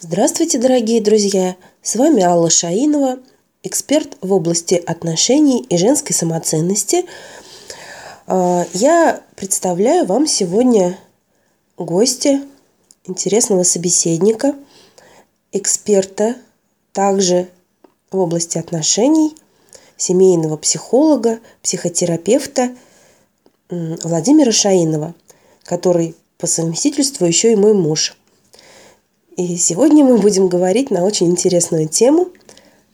Здравствуйте, дорогие друзья! С вами Алла Шаинова, эксперт в области отношений и женской самоценности. А, я представляю вам сегодня гостя, интересного собеседника, эксперта также в области отношений, семейного психолога, психотерапевта Владимира Шаинова, который по совместительству еще и мой муж. И сегодня мы будем говорить на очень интересную тему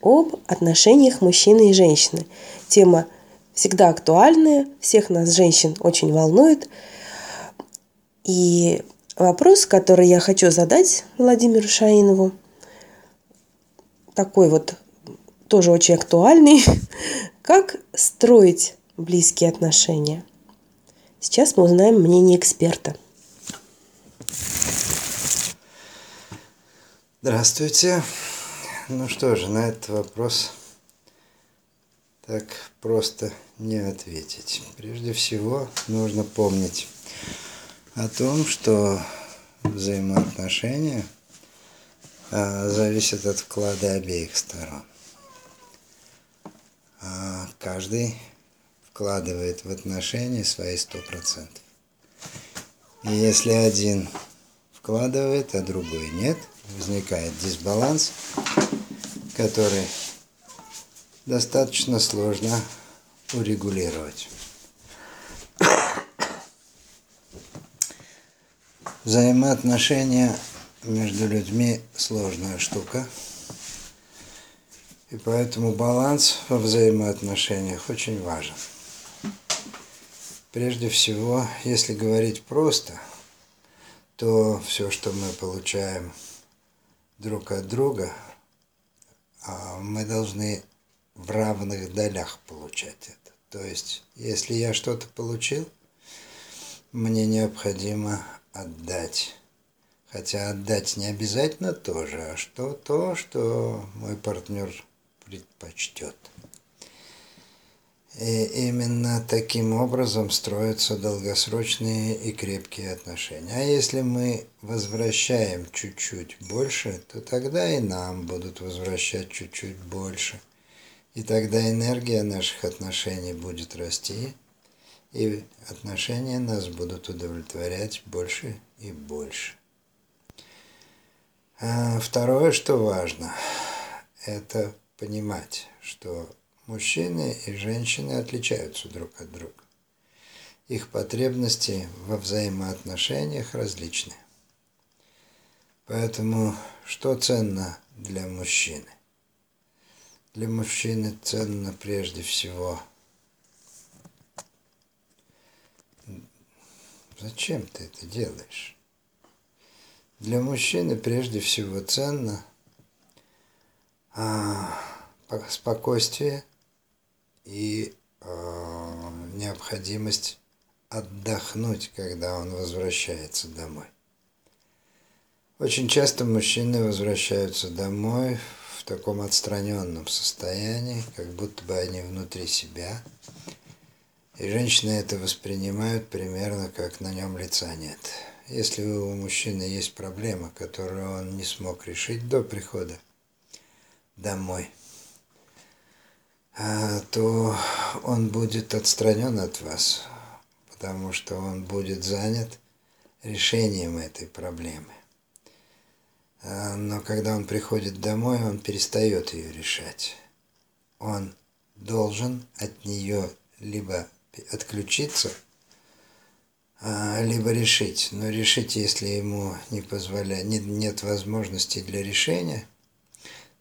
об отношениях мужчины и женщины. Тема всегда актуальная, всех нас, женщин, очень волнует. И вопрос, который я хочу задать Владимиру Шаинову, такой вот тоже очень актуальный. Как строить близкие отношения? Сейчас мы узнаем мнение эксперта. Здравствуйте. Ну что же, на этот вопрос так просто не ответить. Прежде всего, нужно помнить о том, что взаимоотношения а, зависят от вклада обеих сторон. А каждый вкладывает в отношения свои сто процентов. И если один вкладывает, а другой нет – возникает дисбаланс, который достаточно сложно урегулировать. Взаимоотношения между людьми сложная штука. И поэтому баланс во взаимоотношениях очень важен. Прежде всего, если говорить просто, то все, что мы получаем друг от друга, а мы должны в равных долях получать это. То есть, если я что-то получил, мне необходимо отдать. Хотя отдать не обязательно тоже, а что то, что мой партнер предпочтет. И именно таким образом строятся долгосрочные и крепкие отношения. А если мы возвращаем чуть-чуть больше, то тогда и нам будут возвращать чуть-чуть больше. И тогда энергия наших отношений будет расти, и отношения нас будут удовлетворять больше и больше. А второе, что важно, это понимать, что Мужчины и женщины отличаются друг от друга. Их потребности во взаимоотношениях различны. Поэтому что ценно для мужчины? Для мужчины ценно прежде всего Зачем ты это делаешь? Для мужчины прежде всего ценно а, спокойствие и э, необходимость отдохнуть, когда он возвращается домой. Очень часто мужчины возвращаются домой в таком отстраненном состоянии, как будто бы они внутри себя. И женщины это воспринимают примерно как на нем лица нет. Если у мужчины есть проблема, которую он не смог решить до прихода домой – то он будет отстранен от вас, потому что он будет занят решением этой проблемы. А, но когда он приходит домой, он перестает ее решать. Он должен от нее либо отключиться, а, либо решить. Но решить, если ему не позволяет, нет возможности для решения,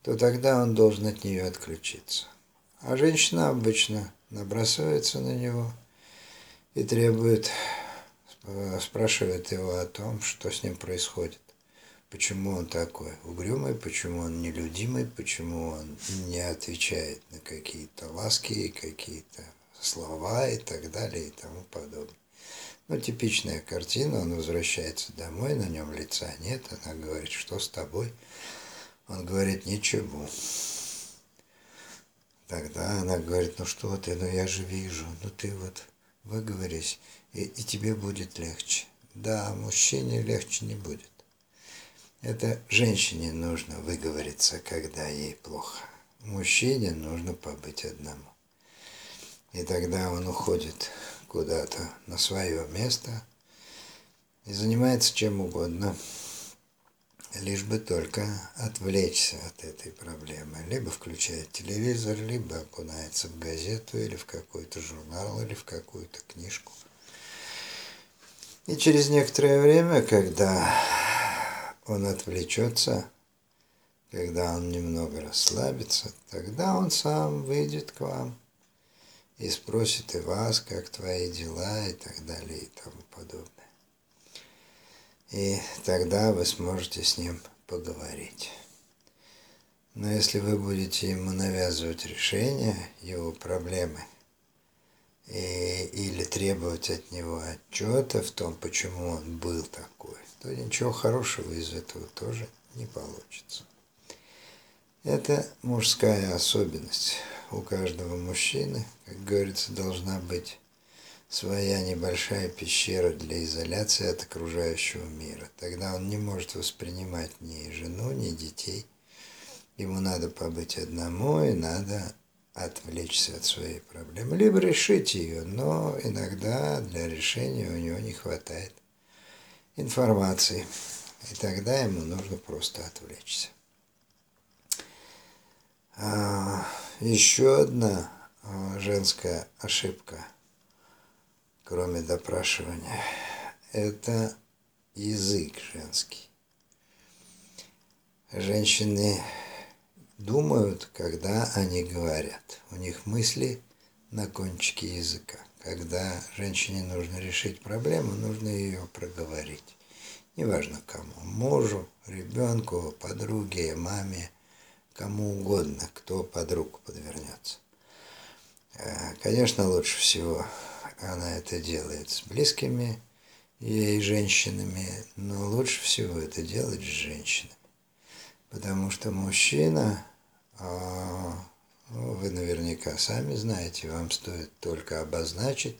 то тогда он должен от нее отключиться. А женщина обычно набрасывается на него и требует, спрашивает его о том, что с ним происходит. Почему он такой угрюмый, почему он нелюдимый, почему он не отвечает на какие-то ласки, какие-то слова и так далее и тому подобное. Ну, типичная картина, он возвращается домой, на нем лица нет, она говорит, что с тобой? Он говорит, ничего. Тогда она говорит, ну что ты, ну я же вижу, ну ты вот выговорись, и, и тебе будет легче. Да, мужчине легче не будет. Это женщине нужно выговориться, когда ей плохо. Мужчине нужно побыть одному. И тогда он уходит куда-то на свое место и занимается чем угодно, лишь бы только отвлечься от этой проблемы. Либо включает телевизор, либо окунается в газету или в какой-то журнал, или в какую-то книжку. И через некоторое время, когда он отвлечется, когда он немного расслабится, тогда он сам выйдет к вам и спросит и вас, как твои дела и так далее и тому подобное. И тогда вы сможете с ним поговорить. Но если вы будете ему навязывать решение его проблемы и, или требовать от него отчета в том, почему он был такой, то ничего хорошего из этого тоже не получится. Это мужская особенность. У каждого мужчины, как говорится, должна быть своя небольшая пещера для изоляции от окружающего мира. Тогда он не может воспринимать ни жену, ни детей. Ему надо побыть одному и надо отвлечься от своей проблемы, либо решить ее, но иногда для решения у него не хватает информации, и тогда ему нужно просто отвлечься. А, еще одна а, женская ошибка, кроме допрашивания, это язык женский. Женщины думают, когда они говорят. У них мысли на кончике языка. Когда женщине нужно решить проблему, нужно ее проговорить. Неважно кому. Мужу, ребенку, подруге, маме, кому угодно, кто под руку подвернется. Э, конечно, лучше всего она это делает с близкими ей женщинами, но лучше всего это делать с женщинами. Потому что мужчина а, ну, вы наверняка сами знаете, вам стоит только обозначить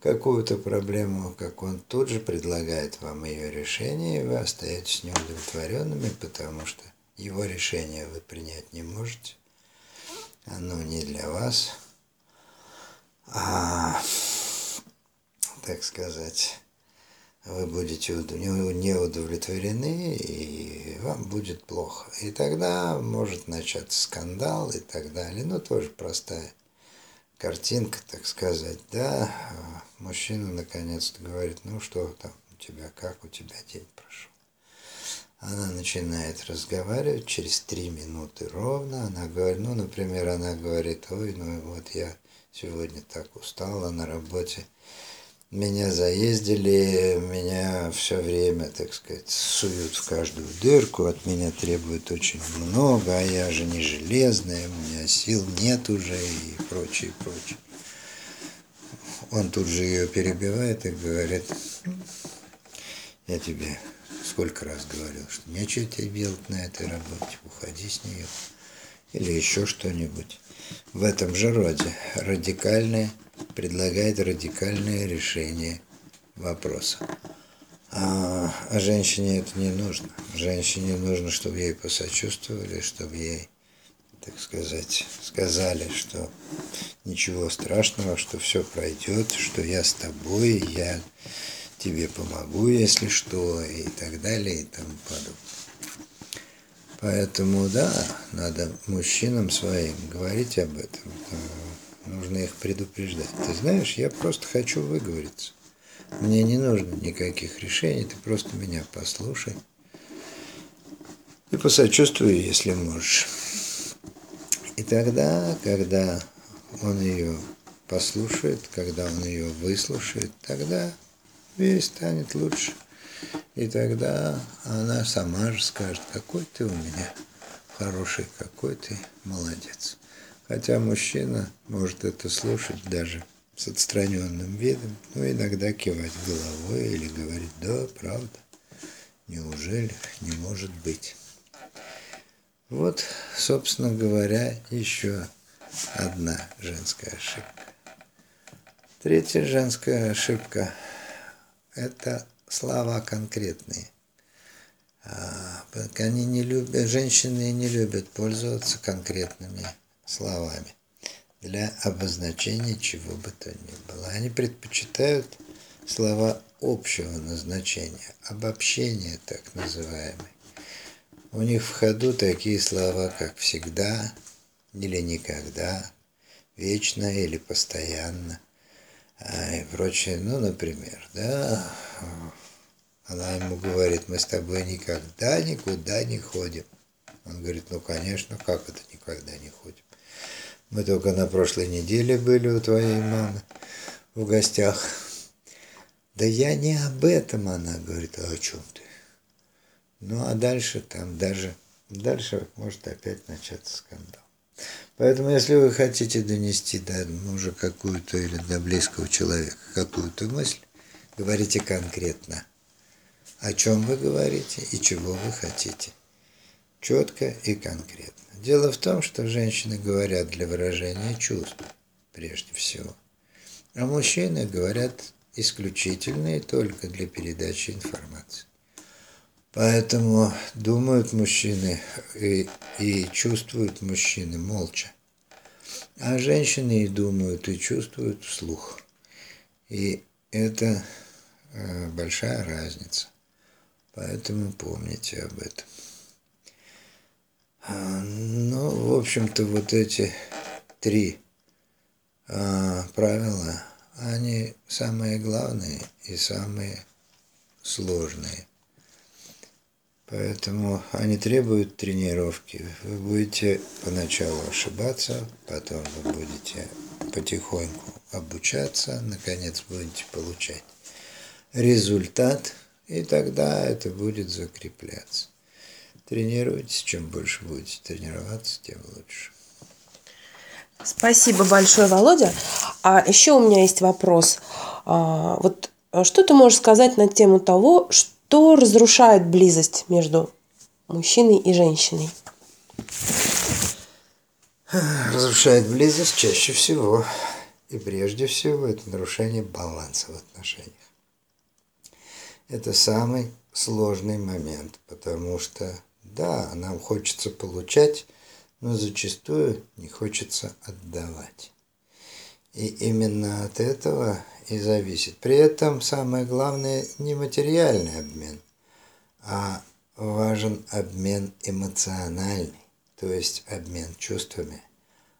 какую-то проблему, как он тут же предлагает вам ее решение, и вы остаетесь неудовлетворенными, потому что его решение вы принять не можете. Оно не для вас. А, так сказать, вы будете не удовлетворены, и вам будет плохо. И тогда может начаться скандал и так далее. Ну, тоже простая картинка, так сказать. Да, мужчина наконец-то говорит, ну что там у тебя, как у тебя день прошел. Она начинает разговаривать, через три минуты ровно она говорит, ну, например, она говорит, ой, ну вот я сегодня так устала на работе, меня заездили, меня все время, так сказать, суют в каждую дырку, от меня требуют очень много, а я же не железная, у меня сил нет уже и прочее, прочее. Он тут же ее перебивает и говорит, «Ну, я тебе сколько раз говорил, что нечего тебе делать на этой работе, уходи с нее. Или еще что-нибудь. В этом же роде радикальные предлагает радикальное решение вопроса. А, а женщине это не нужно. Женщине нужно, чтобы ей посочувствовали, чтобы ей, так сказать, сказали, что ничего страшного, что все пройдет, что я с тобой, я тебе помогу, если что, и так далее, и тому подобное. Поэтому, да, надо мужчинам своим говорить об этом нужно их предупреждать. Ты знаешь, я просто хочу выговориться. Мне не нужно никаких решений, ты просто меня послушай. И посочувствуй, если можешь. И тогда, когда он ее послушает, когда он ее выслушает, тогда весь станет лучше. И тогда она сама же скажет, какой ты у меня хороший, какой ты молодец. Хотя мужчина может это слушать даже с отстраненным видом, но иногда кивать головой или говорить «да, правда, неужели, не может быть». Вот, собственно говоря, еще одна женская ошибка. Третья женская ошибка – это слова конкретные. А, Они не любят, женщины не любят пользоваться конкретными словами для обозначения чего бы то ни было. Они предпочитают слова общего назначения, обобщения так называемые. У них в ходу такие слова, как всегда или никогда, вечно или постоянно и прочее. Ну, например, да, она ему говорит, мы с тобой никогда никуда не ходим. Он говорит, ну, конечно, как это никогда не ходим? Мы только на прошлой неделе были у твоей мамы в гостях. Да я не об этом, она говорит, а о чем ты? Ну, а дальше там даже, дальше может опять начаться скандал. Поэтому, если вы хотите донести до мужа какую-то или до близкого человека какую-то мысль, говорите конкретно, о чем вы говорите и чего вы хотите. Четко и конкретно. Дело в том, что женщины говорят для выражения чувств, прежде всего. А мужчины говорят исключительно и только для передачи информации. Поэтому думают мужчины и, и чувствуют мужчины молча. А женщины и думают, и чувствуют вслух. И это э, большая разница. Поэтому помните об этом. А, ну, в общем-то, вот эти три а, правила, они самые главные и самые сложные. Поэтому они требуют тренировки. Вы будете поначалу ошибаться, потом вы будете потихоньку обучаться, наконец будете получать результат, и тогда это будет закрепляться. Тренируйтесь, чем больше будете тренироваться, тем лучше. Спасибо большое, Володя. А еще у меня есть вопрос. А, вот а что ты можешь сказать на тему того, что разрушает близость между мужчиной и женщиной? Разрушает близость чаще всего и прежде всего это нарушение баланса в отношениях. Это самый сложный момент, потому что да, нам хочется получать, но зачастую не хочется отдавать. И именно от этого и зависит. При этом самое главное не материальный обмен, а важен обмен эмоциональный, то есть обмен чувствами,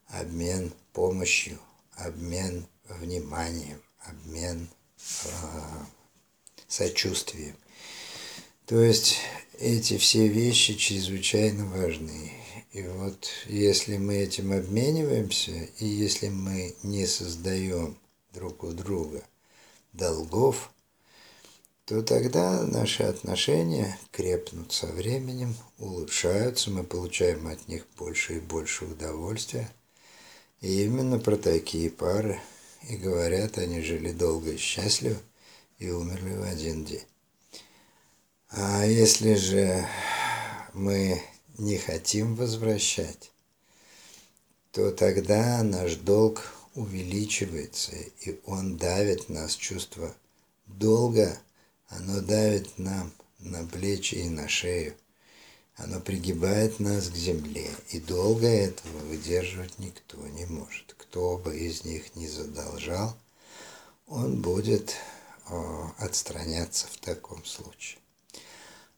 обмен помощью, обмен вниманием, обмен э, сочувствием. То есть эти все вещи чрезвычайно важны. И вот если мы этим обмениваемся, и если мы не создаем друг у друга долгов, то тогда наши отношения крепнут со временем, улучшаются, мы получаем от них больше и больше удовольствия. И именно про такие пары и говорят, они жили долго и счастливо и умерли в один день. А если же мы не хотим возвращать, то тогда наш долг увеличивается, и он давит нас, чувство долга, оно давит нам на плечи и на шею. Оно пригибает нас к земле, и долго этого выдерживать никто не может. Кто бы из них не задолжал, он будет о, отстраняться в таком случае.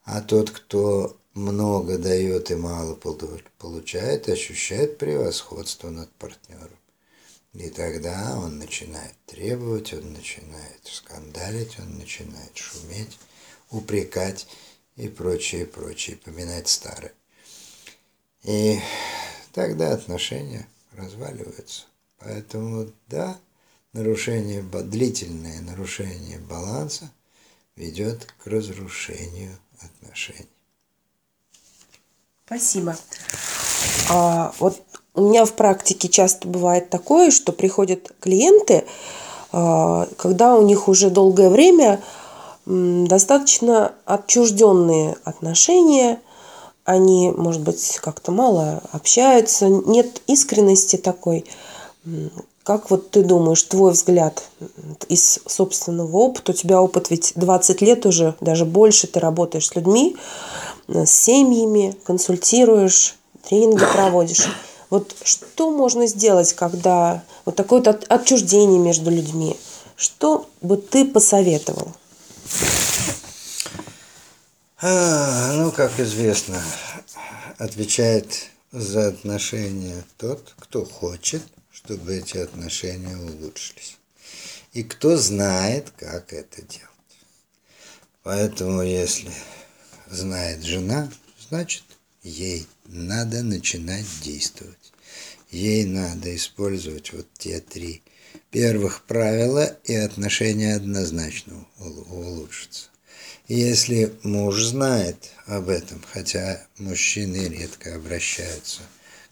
А тот, кто много дает и мало получает, ощущает превосходство над партнером. И тогда он начинает требовать, он начинает скандалить, он начинает шуметь, упрекать и прочее, прочее, поминать старое. И тогда отношения разваливаются. Поэтому, да, нарушение, длительное нарушение баланса ведет к разрушению отношений. Спасибо. А, вот у меня в практике часто бывает такое, что приходят клиенты, а, когда у них уже долгое время достаточно отчужденные отношения, они, может быть, как-то мало общаются, нет искренности такой. Как вот ты думаешь, твой взгляд из собственного опыта, у тебя опыт ведь 20 лет уже, даже больше ты работаешь с людьми, с семьями, консультируешь, тренинги проводишь. Вот что можно сделать, когда вот такое вот отчуждение между людьми? Что бы ты посоветовал? А, ну, как известно, отвечает за отношения тот, кто хочет, чтобы эти отношения улучшились. И кто знает, как это делать. Поэтому, если знает жена, значит, ей надо начинать действовать. Ей надо использовать вот те три первых правила, и отношения однозначно улучшатся. Если муж знает об этом, хотя мужчины редко обращаются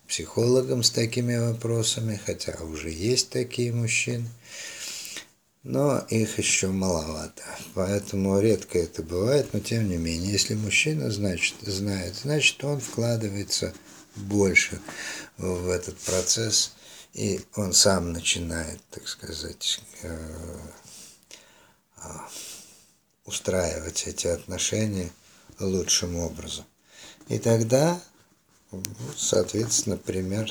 к психологам с такими вопросами, хотя уже есть такие мужчины, но их еще маловато. Поэтому редко это бывает, но тем не менее, если мужчина значит, знает, значит он вкладывается больше в этот процесс, и он сам начинает, так сказать, э, а, устраивать эти отношения лучшим образом. И тогда, соответственно, пример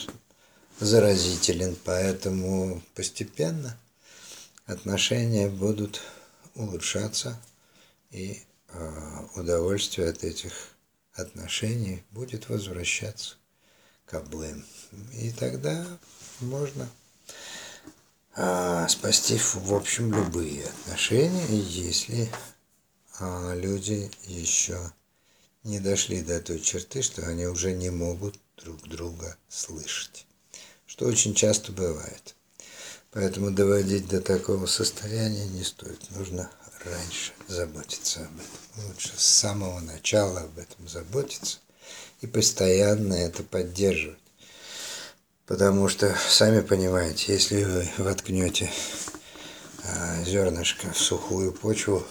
заразителен, поэтому постепенно отношения будут улучшаться, и э, удовольствие от этих отношений будет возвращаться к обоим. И тогда можно э, спасти, в общем, любые отношения, если а люди еще не дошли до той черты, что они уже не могут друг друга слышать, что очень часто бывает. Поэтому доводить до такого состояния не стоит. Нужно раньше заботиться об этом. Лучше с самого начала об этом заботиться и постоянно это поддерживать. Потому что, сами понимаете, если вы воткнете а, зернышко в сухую почву,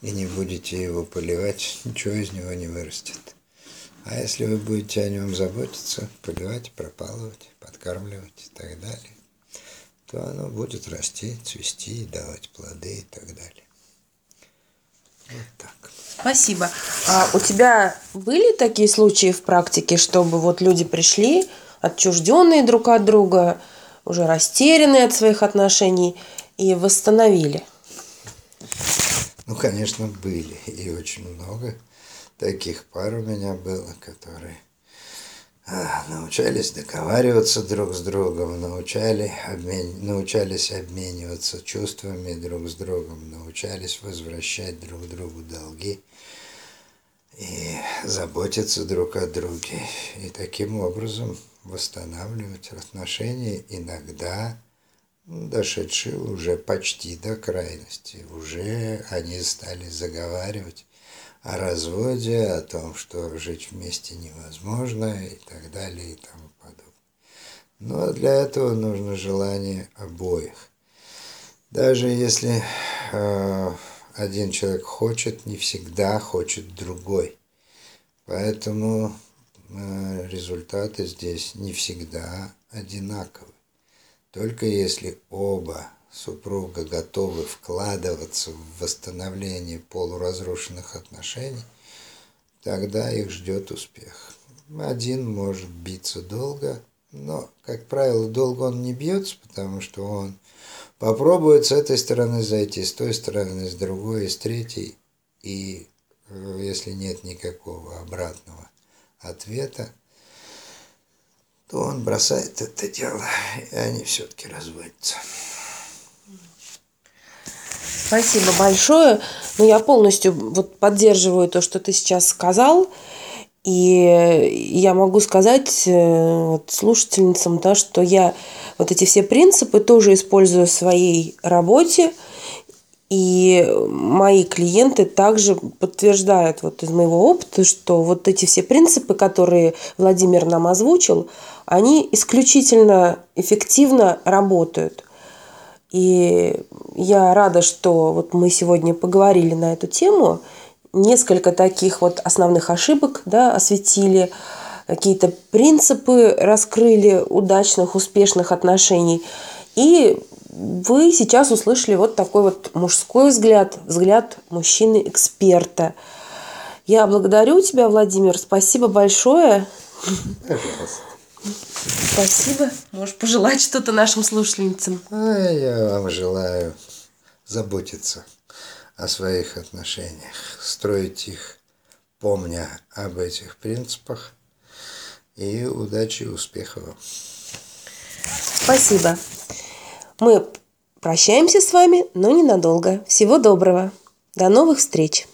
и не будете его поливать, ничего из него не вырастет. А если вы будете о нем заботиться, поливать, пропалывать, подкармливать и так далее, то оно будет расти, цвести, давать плоды и так далее. Вот так. Спасибо. А у тебя были такие случаи в практике, чтобы вот люди пришли, отчужденные друг от друга, уже растерянные от своих отношений и восстановили? Ну, конечно, были. И очень много таких пар у меня было, которые научались договариваться друг с другом, научали обмен... научались обмениваться чувствами друг с другом, научались возвращать друг другу долги и заботиться друг о друге. И таким образом восстанавливать отношения иногда дошедшие уже почти до крайности. Уже они стали заговаривать о разводе, о том, что жить вместе невозможно и так далее и тому подобное. Но для этого нужно желание обоих. Даже если э, один человек хочет, не всегда хочет другой. Поэтому э, результаты здесь не всегда одинаковы. Только если оба супруга готовы вкладываться в восстановление полуразрушенных отношений, тогда их ждет успех. Один может биться долго, но, как правило, долго он не бьется, потому что он попробует с этой стороны зайти, с той стороны, с другой, с третьей, и э, если нет никакого обратного ответа, то он бросает это дело, и они все-таки разводятся. Спасибо большое. Ну, я полностью вот поддерживаю то, что ты сейчас сказал. И я могу сказать э, вот, слушательницам, да, что я вот эти все принципы тоже использую в своей работе. И мои клиенты также подтверждают вот из моего опыта, что вот эти все принципы, которые Владимир нам озвучил, они исключительно эффективно работают. И я рада, что вот мы сегодня поговорили на эту тему, несколько таких вот основных ошибок да, осветили, какие-то принципы раскрыли удачных, успешных отношений. И вы сейчас услышали вот такой вот мужской взгляд, взгляд мужчины-эксперта. Я благодарю тебя, Владимир. Спасибо большое. Пожалуйста. Спасибо. Можешь пожелать что-то нашим слушательницам. А я вам желаю заботиться о своих отношениях, строить их, помня об этих принципах. И удачи и успехов вам. Спасибо. Мы прощаемся с вами, но ненадолго. Всего доброго. До новых встреч.